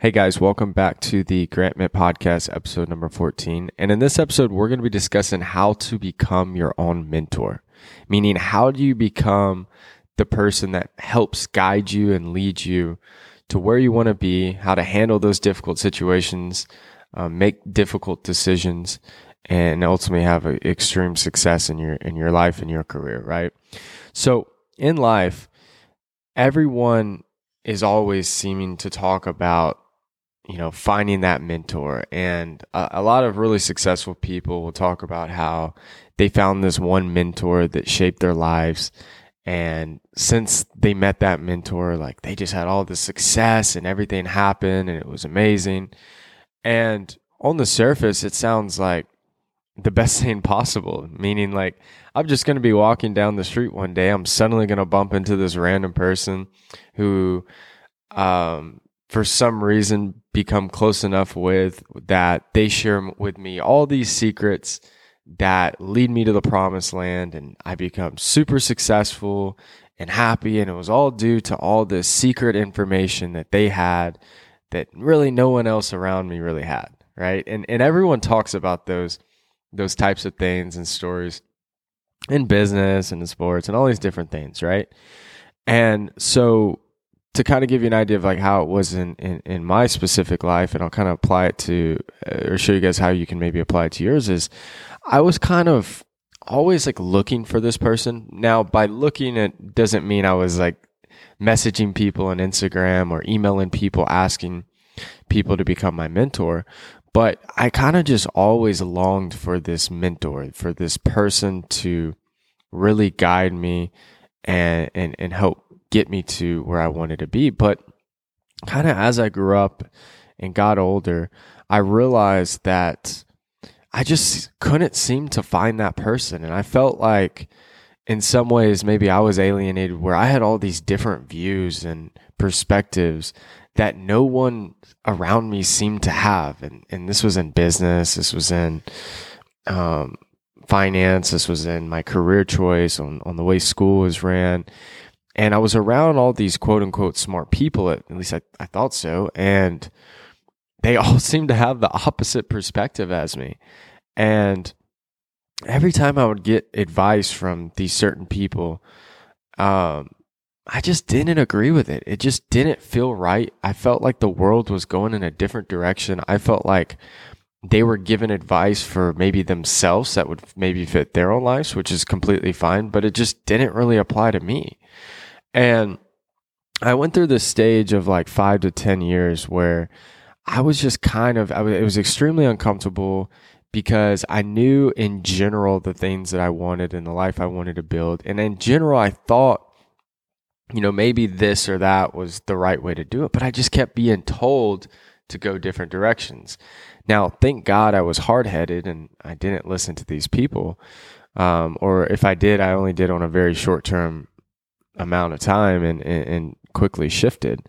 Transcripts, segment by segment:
Hey guys, welcome back to the Grant Mitt Podcast, episode number 14. And in this episode, we're going to be discussing how to become your own mentor, meaning how do you become the person that helps guide you and lead you to where you want to be, how to handle those difficult situations, um, make difficult decisions, and ultimately have extreme success in your in your life and your career, right? So in life, everyone is always seeming to talk about you know, finding that mentor. And a, a, lot of really successful people will talk about how they found this one mentor that shaped their lives. And since they met that mentor, like they just had all the success and everything happened and it was amazing. And on the surface, it sounds like the best thing possible, meaning like I'm just going to be walking down the street one day. I'm suddenly going to bump into this random person who, um, for some reason become close enough with that they share with me all these secrets that lead me to the promised land and I become super successful and happy and it was all due to all this secret information that they had that really no one else around me really had right? And and everyone talks about those those types of things and stories in business and in sports and all these different things right? And so to kind of give you an idea of like how it was in, in, in my specific life, and I'll kind of apply it to, uh, or show you guys how you can maybe apply it to yours is I was kind of always like looking for this person. Now, by looking, it doesn't mean I was like messaging people on Instagram or emailing people asking people to become my mentor. But I kind of just always longed for this mentor, for this person to really guide me and, and, and help get me to where I wanted to be. But kind of as I grew up and got older, I realized that I just couldn't seem to find that person. And I felt like in some ways, maybe I was alienated where I had all these different views and perspectives that no one around me seemed to have. And, and this was in business, this was in um, finance, this was in my career choice, on, on the way school was ran. And I was around all these quote unquote smart people, at, least I, I thought so. And they all seemed to have the opposite perspective as me. And every time I would get advice from these certain people, um, I just didn't agree with it. It just didn't feel right. I felt like the world was going in a different direction. I felt like they were given advice for maybe themselves that would maybe fit their own lives, which is completely fine, but it just didn't really apply to me. And I went through this stage of like five to 10 years where I was just kind of, was, it was extremely uncomfortable because I knew in general the things that I wanted and the life I wanted to build. And in general, I thought, you know, maybe this or that was the right way to do it, but I just kept being told to go different directions. Now, thank God I was hard headed and I didn't listen to these people. Um, or if I did, I only did on a very short term amount of time and, and, and quickly shifted.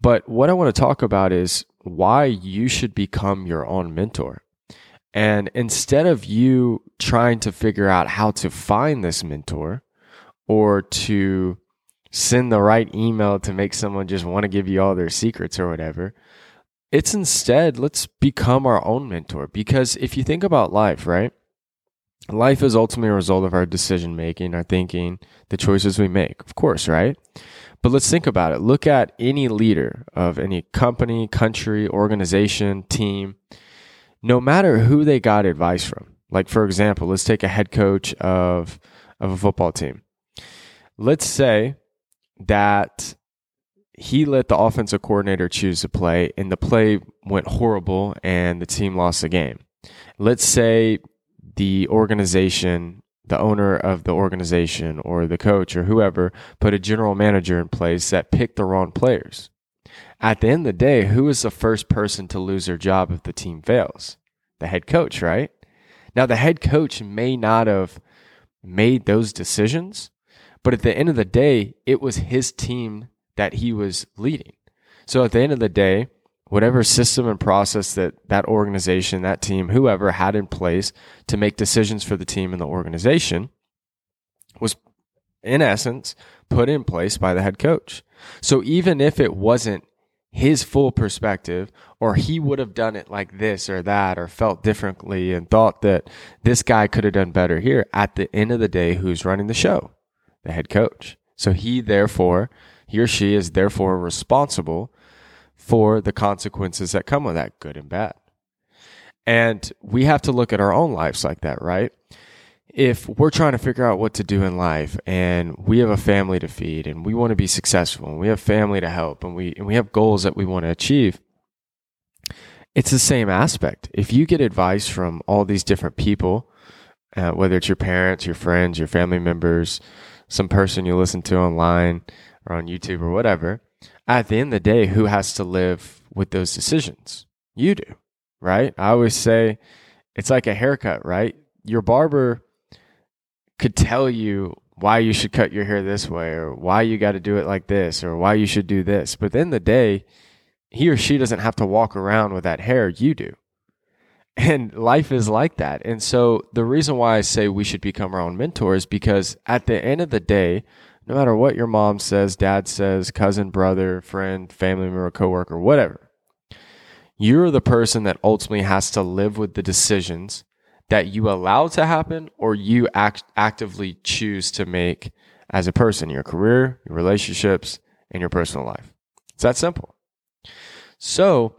But what I want to talk about is why you should become your own mentor. And instead of you trying to figure out how to find this mentor or to send the right email to make someone just want to give you all their secrets or whatever, it's instead let's become our own mentor. Because if you think about life, right? Life is ultimately a result of our decision making, our thinking, the choices we make, of course, right? But let's think about it. Look at any leader of any company, country, organization, team, no matter who they got advice from. Like, for example, let's take a head coach of, of a football team. Let's say that he let the offensive coordinator choose to play and the play went horrible and the team lost the game. Let's say the organization, the owner of the organization or the coach or whoever put a general manager in place that picked the wrong players. At the end of the day, who is the first person to lose their job if the team fails? The head coach, right? Now, the head coach may not have made those decisions, but at the end of the day, it was his team that he was leading. So at the end of the day, whatever system and process that that organization, that team, whoever had in place to make decisions for the team and the organization was in essence put in place by the head coach. So even if it wasn't his full perspective, or he would have done it like this or that, or felt differently and thought that this guy could have done better here. At the end of the day, who's running the show? The head coach. So he, therefore, he or she is therefore responsible for the consequences that come with that, good and bad. And we have to look at our own lives like that, right? if we're trying to figure out what to do in life and we have a family to feed and we want to be successful and we have family to help and we and we have goals that we want to achieve it's the same aspect if you get advice from all these different people uh, whether it's your parents your friends your family members some person you listen to online or on youtube or whatever at the end of the day who has to live with those decisions you do right i always say it's like a haircut right your barber could tell you why you should cut your hair this way or why you got to do it like this or why you should do this. But then the day, he or she doesn't have to walk around with that hair, you do. And life is like that. And so the reason why I say we should become our own mentors because at the end of the day, no matter what your mom says, dad says, cousin, brother, friend, family member, coworker, whatever, you're the person that ultimately has to live with the decisions that you allow to happen or you act actively choose to make as a person, your career, your relationships, and your personal life. It's that simple. So,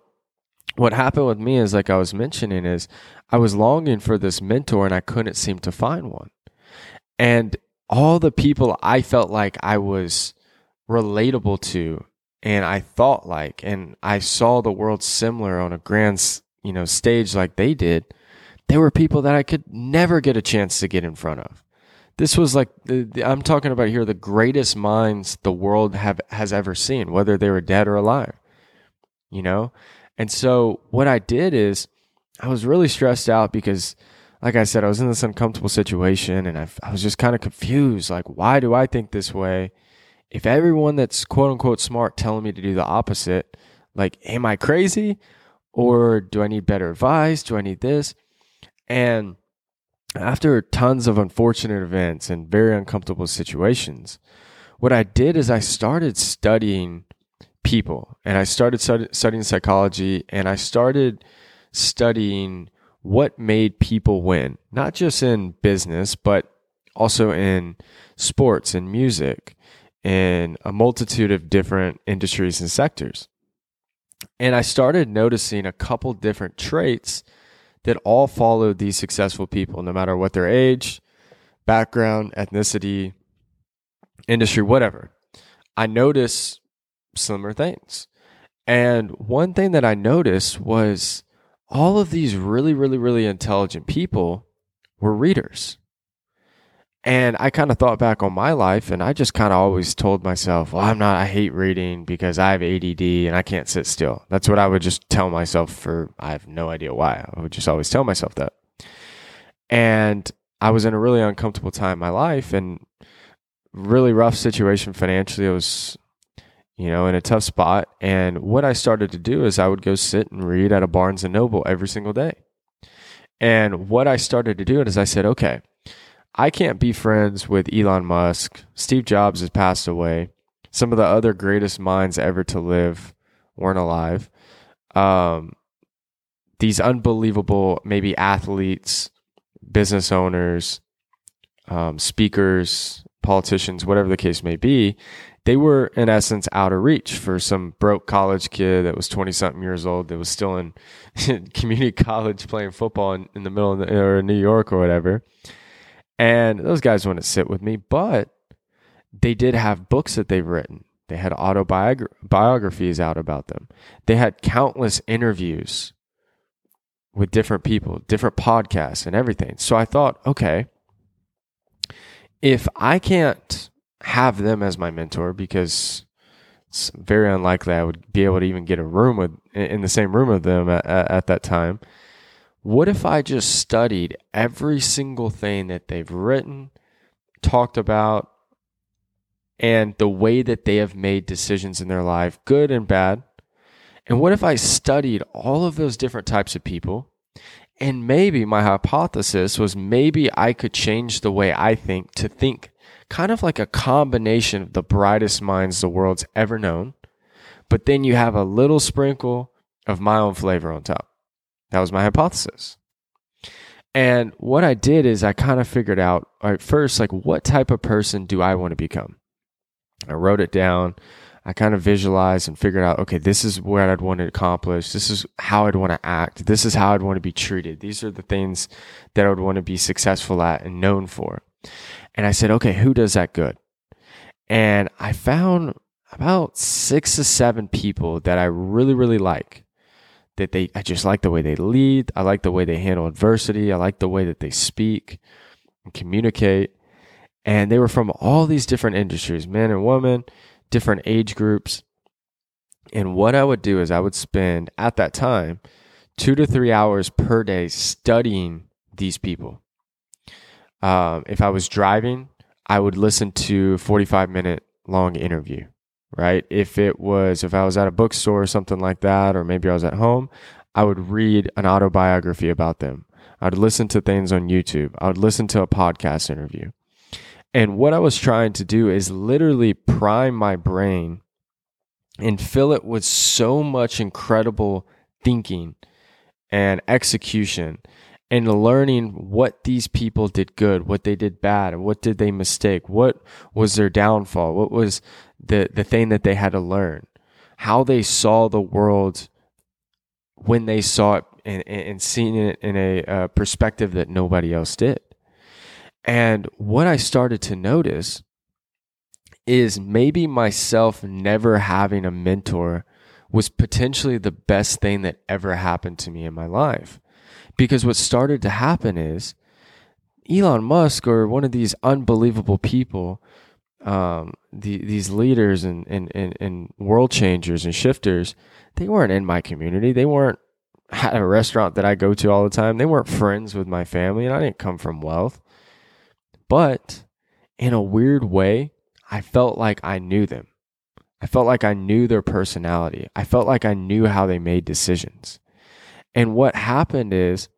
what happened with me is like I was mentioning is I was longing for this mentor and I couldn't seem to find one. And all the people I felt like I was relatable to and I thought like and I saw the world similar on a grand, you know, stage like they did they were people that I could never get a chance to get in front of. This was like the, the, I'm talking about here the greatest minds the world have has ever seen, whether they were dead or alive. You know? And so what I did is I was really stressed out because like I said, I was in this uncomfortable situation and I, I was just kind of confused. Like, why do I think this way? If everyone that's quote unquote smart telling me to do the opposite, like, am I crazy? Or do I need better advice? Do I need this? And after tons of unfortunate events and very uncomfortable situations, what I did is I started studying people and I started studying psychology and I started studying what made people win, not just in business, but also in sports and music and a multitude of different industries and sectors. And I started noticing a couple different traits that all followed these successful people, no matter what their age, background, ethnicity, industry, whatever. I noticed similar things. And one thing that I noticed was all of these really, really, really intelligent people were readers. And I kind of thought back on my life and I just kind of always told myself, well, I'm not, I hate reading because I have ADD and I can't sit still. That's what I would just tell myself for, I have no idea why. I would just always tell myself that. And I was in a really uncomfortable time in my life and really rough situation financially. I was, you know, in a tough spot. And what I started to do is I would go sit and read at a Barnes and Noble every single day. And what I started to do is I said, okay, I can't be friends with Elon Musk. Steve Jobs has passed away. Some of the other greatest minds ever to live weren't alive. Um, these unbelievable, maybe athletes, business owners, um, speakers, politicians, whatever the case may be, they were in essence out of reach for some broke college kid that was 20 something years old that was still in community college playing football in, in the middle of the, or New York or whatever. And those guys wouldn't sit with me, but they did have books that they've written. They had autobiographies out about them. They had countless interviews with different people, different podcasts, and everything. So I thought, okay, if I can't have them as my mentor, because it's very unlikely I would be able to even get a room with in the same room with them at, at that time. What if I just studied every single thing that they've written, talked about, and the way that they have made decisions in their life, good and bad? And what if I studied all of those different types of people? And maybe my hypothesis was maybe I could change the way I think to think kind of like a combination of the brightest minds the world's ever known, but then you have a little sprinkle of my own flavor on top. That was my hypothesis. And what I did is I kind of figured out at first, like, what type of person do I want to become? I wrote it down. I kind of visualized and figured out, okay, this is what I'd want to accomplish. This is how I'd want to act. This is how I'd want to be treated. These are the things that I would want to be successful at and known for. And I said, okay, who does that good? And I found about six to seven people that I really, really like. That they, I just like the way they lead. I like the way they handle adversity. I like the way that they speak and communicate. And they were from all these different industries, men and women, different age groups. And what I would do is I would spend at that time two to three hours per day studying these people. Um, if I was driving, I would listen to 45 minute long interview, right? If it was, if I was at a bookstore or something like that, or maybe I was at home, I would read an autobiography about them. I would listen to things on YouTube. I would listen to a podcast interview. And what I was trying to do is literally prime my brain and fill it with so much incredible thinking and execution and learning what these people did good, what they did bad, what did they mistake, what was their downfall, what was the, the thing that they had to learn, how they saw the world when they saw it and, and seeing it in a uh, perspective that nobody else did. And what I started to notice is maybe myself never having a mentor was potentially the best thing that ever happened to me in my life. Because what started to happen is Elon Musk or one of these unbelievable people, um, the, these leaders and, and, and, and world changers and shifters, they weren't in my community. They weren't at a restaurant that I go to all the time. They weren't friends with my family, and I didn't come from wealth. But in a weird way, I felt like I knew them. I felt like I knew their personality. I felt like I knew how they made decisions. And what happened is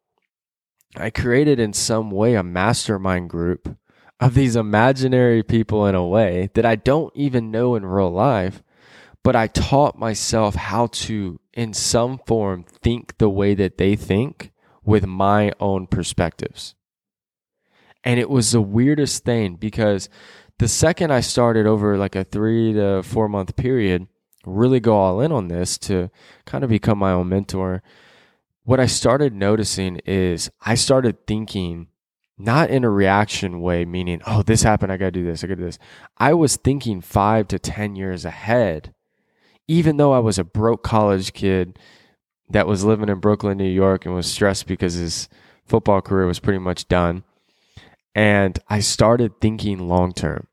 I created in some way a mastermind group of these imaginary people in a way that I don't even know in real life, but I taught myself how to, in some form, think the way that they think with my own perspectives. And it was the weirdest thing because the second I started over like a three to four month period, really go all in on this to kind of become my own mentor, what I started noticing is I started thinking not in a reaction way, meaning, oh, this happened, I gotta do this, I gotta do this. I was thinking five to 10 years ahead, even though I was a broke college kid that was living in Brooklyn, New York, and was stressed because his football career was pretty much done. And I started thinking long term.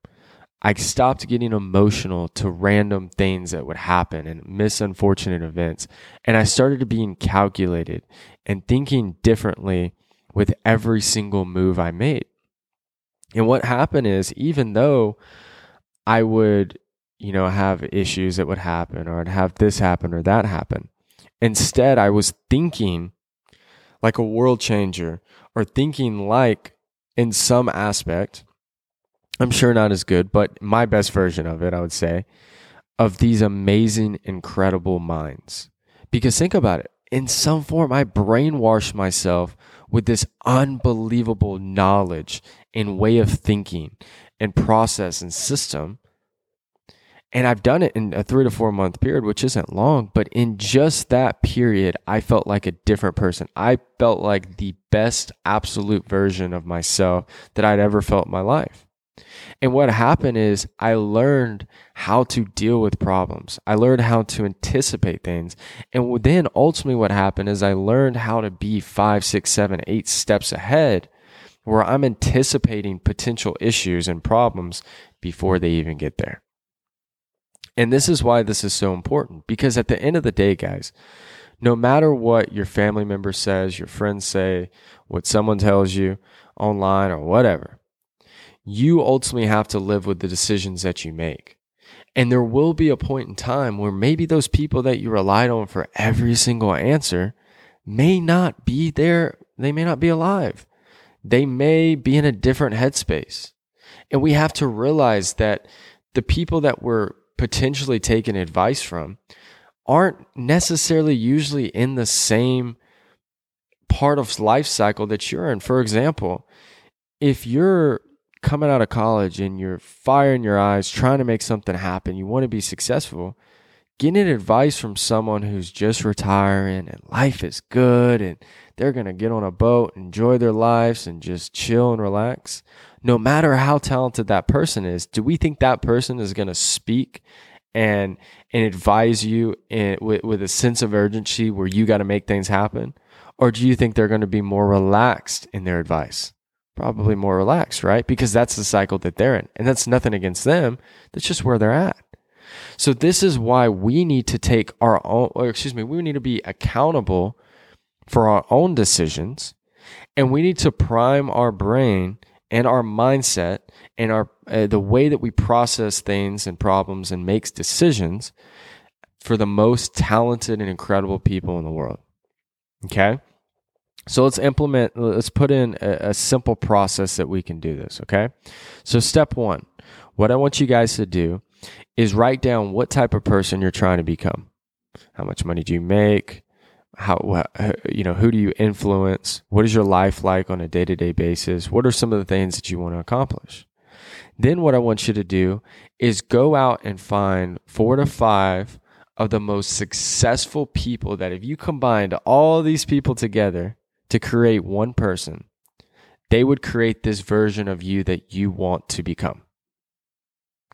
I stopped getting emotional to random things that would happen and miss unfortunate events. And I started being calculated and thinking differently with every single move I made. And what happened is, even though I would, you know, have issues that would happen, or I'd have this happen or that happen, instead I was thinking like a world changer or thinking like in some aspect. I'm sure not as good, but my best version of it, I would say, of these amazing, incredible minds. Because think about it. In some form, I brainwashed myself with this unbelievable knowledge and way of thinking and process and system. And I've done it in a three to four month period, which isn't long, but in just that period, I felt like a different person. I felt like the best absolute version of myself that I'd ever felt in my life. And what happened is I learned how to deal with problems. I learned how to anticipate things. And then ultimately what happened is I learned how to be five, six, seven, eight steps ahead where I'm anticipating potential issues and problems before they even get there. And this is why this is so important because at the end of the day, guys, no matter what your family member says, your friends say, what someone tells you online or whatever, you ultimately have to live with the decisions that you make. And there will be a point in time where maybe those people that you relied on for every single answer may not be there. They may not be alive. They may be in a different headspace. And we have to realize that the people that we're potentially taking advice from aren't necessarily usually in the same part of life cycle that you're in. For example, if you're coming out of college and you're fire in your eyes, trying to make something happen, you want to be successful, getting advice from someone who's just retiring and life is good and they're going to get on a boat, enjoy their lives, and just chill and relax. No matter how talented that person is, do we think that person is going to speak and and advise you in, with, with a sense of urgency where you got to make things happen? Or do you think they're going to be more relaxed in their advice? Probably more relaxed, right? Because that's the cycle that they're in. And that's nothing against them. That's just where they're at. So this is why we need to take our own, excuse me, we need to be accountable for our own decisions. And we need to prime our brain and our mindset and our uh, the way that we process things and problems and makes decisions for the most talented and incredible people in the world. Okay? So let's implement, let's put in a, a, simple process that we can do this, okay? So, step one, what I want you guys to do is write down what type of person you're trying to become. How much money do you make? How, you know, who do you influence? What is your life like on a day to day basis? What are some of the things that you want to accomplish? Then, what I want you to do is go out and find four to five of the most successful people that if you combined all these people together to create one person, they would create this version of you that you want to become.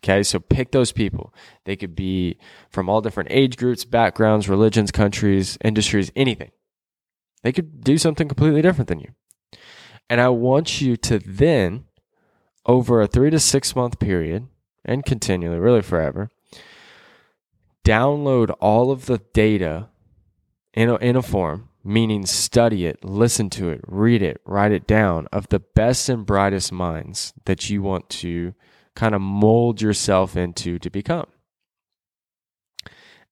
Okay, so pick those people. They could be from all different age groups, backgrounds, religions, countries, industries, anything. They could do something completely different than you. And I want you to then, over a three to six month period, and continually, really forever, download all of the data in a, in a form, meaning study it, listen to it, read it, write it down of the best and brightest minds that you want to kind of mold yourself into to become.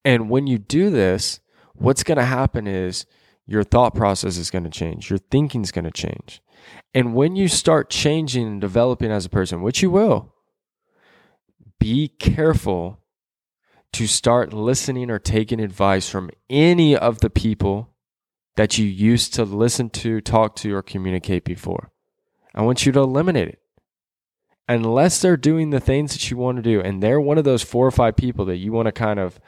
And when you do this, what's going to happen is your thought process is going to change, your thinking is going to change. And when you start changing and developing as a person, which you will, be careful to start listening or taking advice from any of the people that you used to listen to, talk to, or communicate before. I want you to eliminate it. Unless they're doing the things that you want to do, and they're one of those four or five people that you want to kind of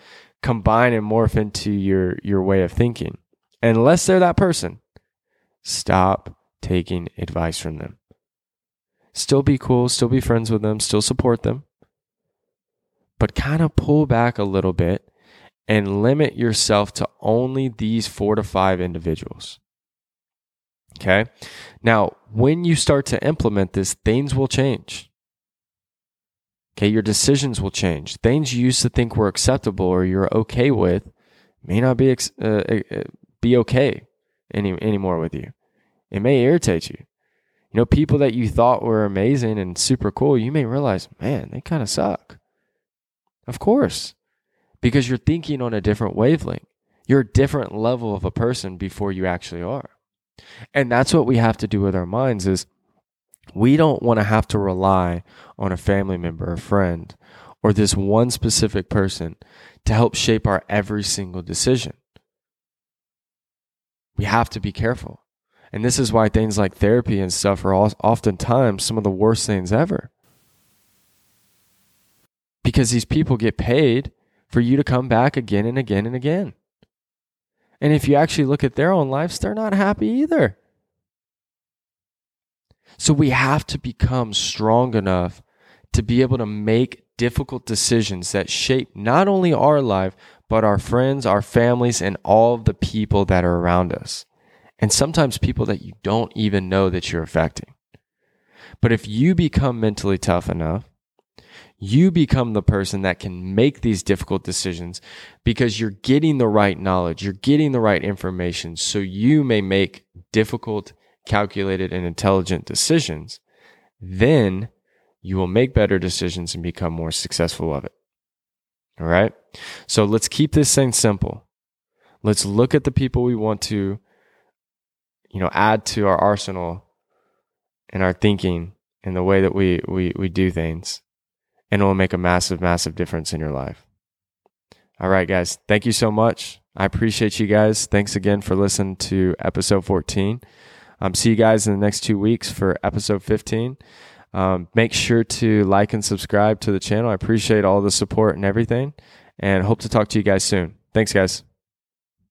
combine and morph into your, your way of thinking. Unless they're that person, stop taking advice from them. Still be cool, still be friends with them, still support them, but kind of pull back a little bit and limit yourself to only these four to five individuals. Okay. Now, when you start to implement this, things will change. Okay. Your decisions will change. Things you used to think were acceptable or you're okay with may not be, uh, be okay any, anymore with you. It may irritate you. You know, people that you thought were amazing and super cool, you may realize, man, they kind of suck. Of course, because you're thinking on a different wavelength. You're a different level of a person before you actually are. And that's what we have to do with our minds is we don't want to have to rely on a family member, a friend, or this one specific person to help shape our every single decision. We have to be careful. And this is why things like therapy and stuff are oftentimes some of the worst things ever because these people get paid for you to come back again and again and again. And if you actually look at their own lives, they're not happy either. So we have to become strong enough to be able to make difficult decisions that shape not only our life, but our friends, our families, and all of the people that are around us. And sometimes people that you don't even know that you're affecting. But if you become mentally tough enough you become the person that can make these difficult decisions because you're getting the right knowledge, you're getting the right information, so you may make difficult, calculated, and intelligent decisions. Then you will make better decisions and become more successful of it. All right. So let's keep this thing simple. Let's look at the people we want to, you know, add to our arsenal and our thinking and the way that we, we, we do things and it will make a massive, massive difference in your life. All right, guys. Thank you so much. I appreciate you guys. Thanks again for listening to episode 14. Um, see you guys in the next two weeks for episode 15. Um, make sure to like and subscribe to the channel. I appreciate all the support and everything, and hope to talk to you guys soon. Thanks, guys.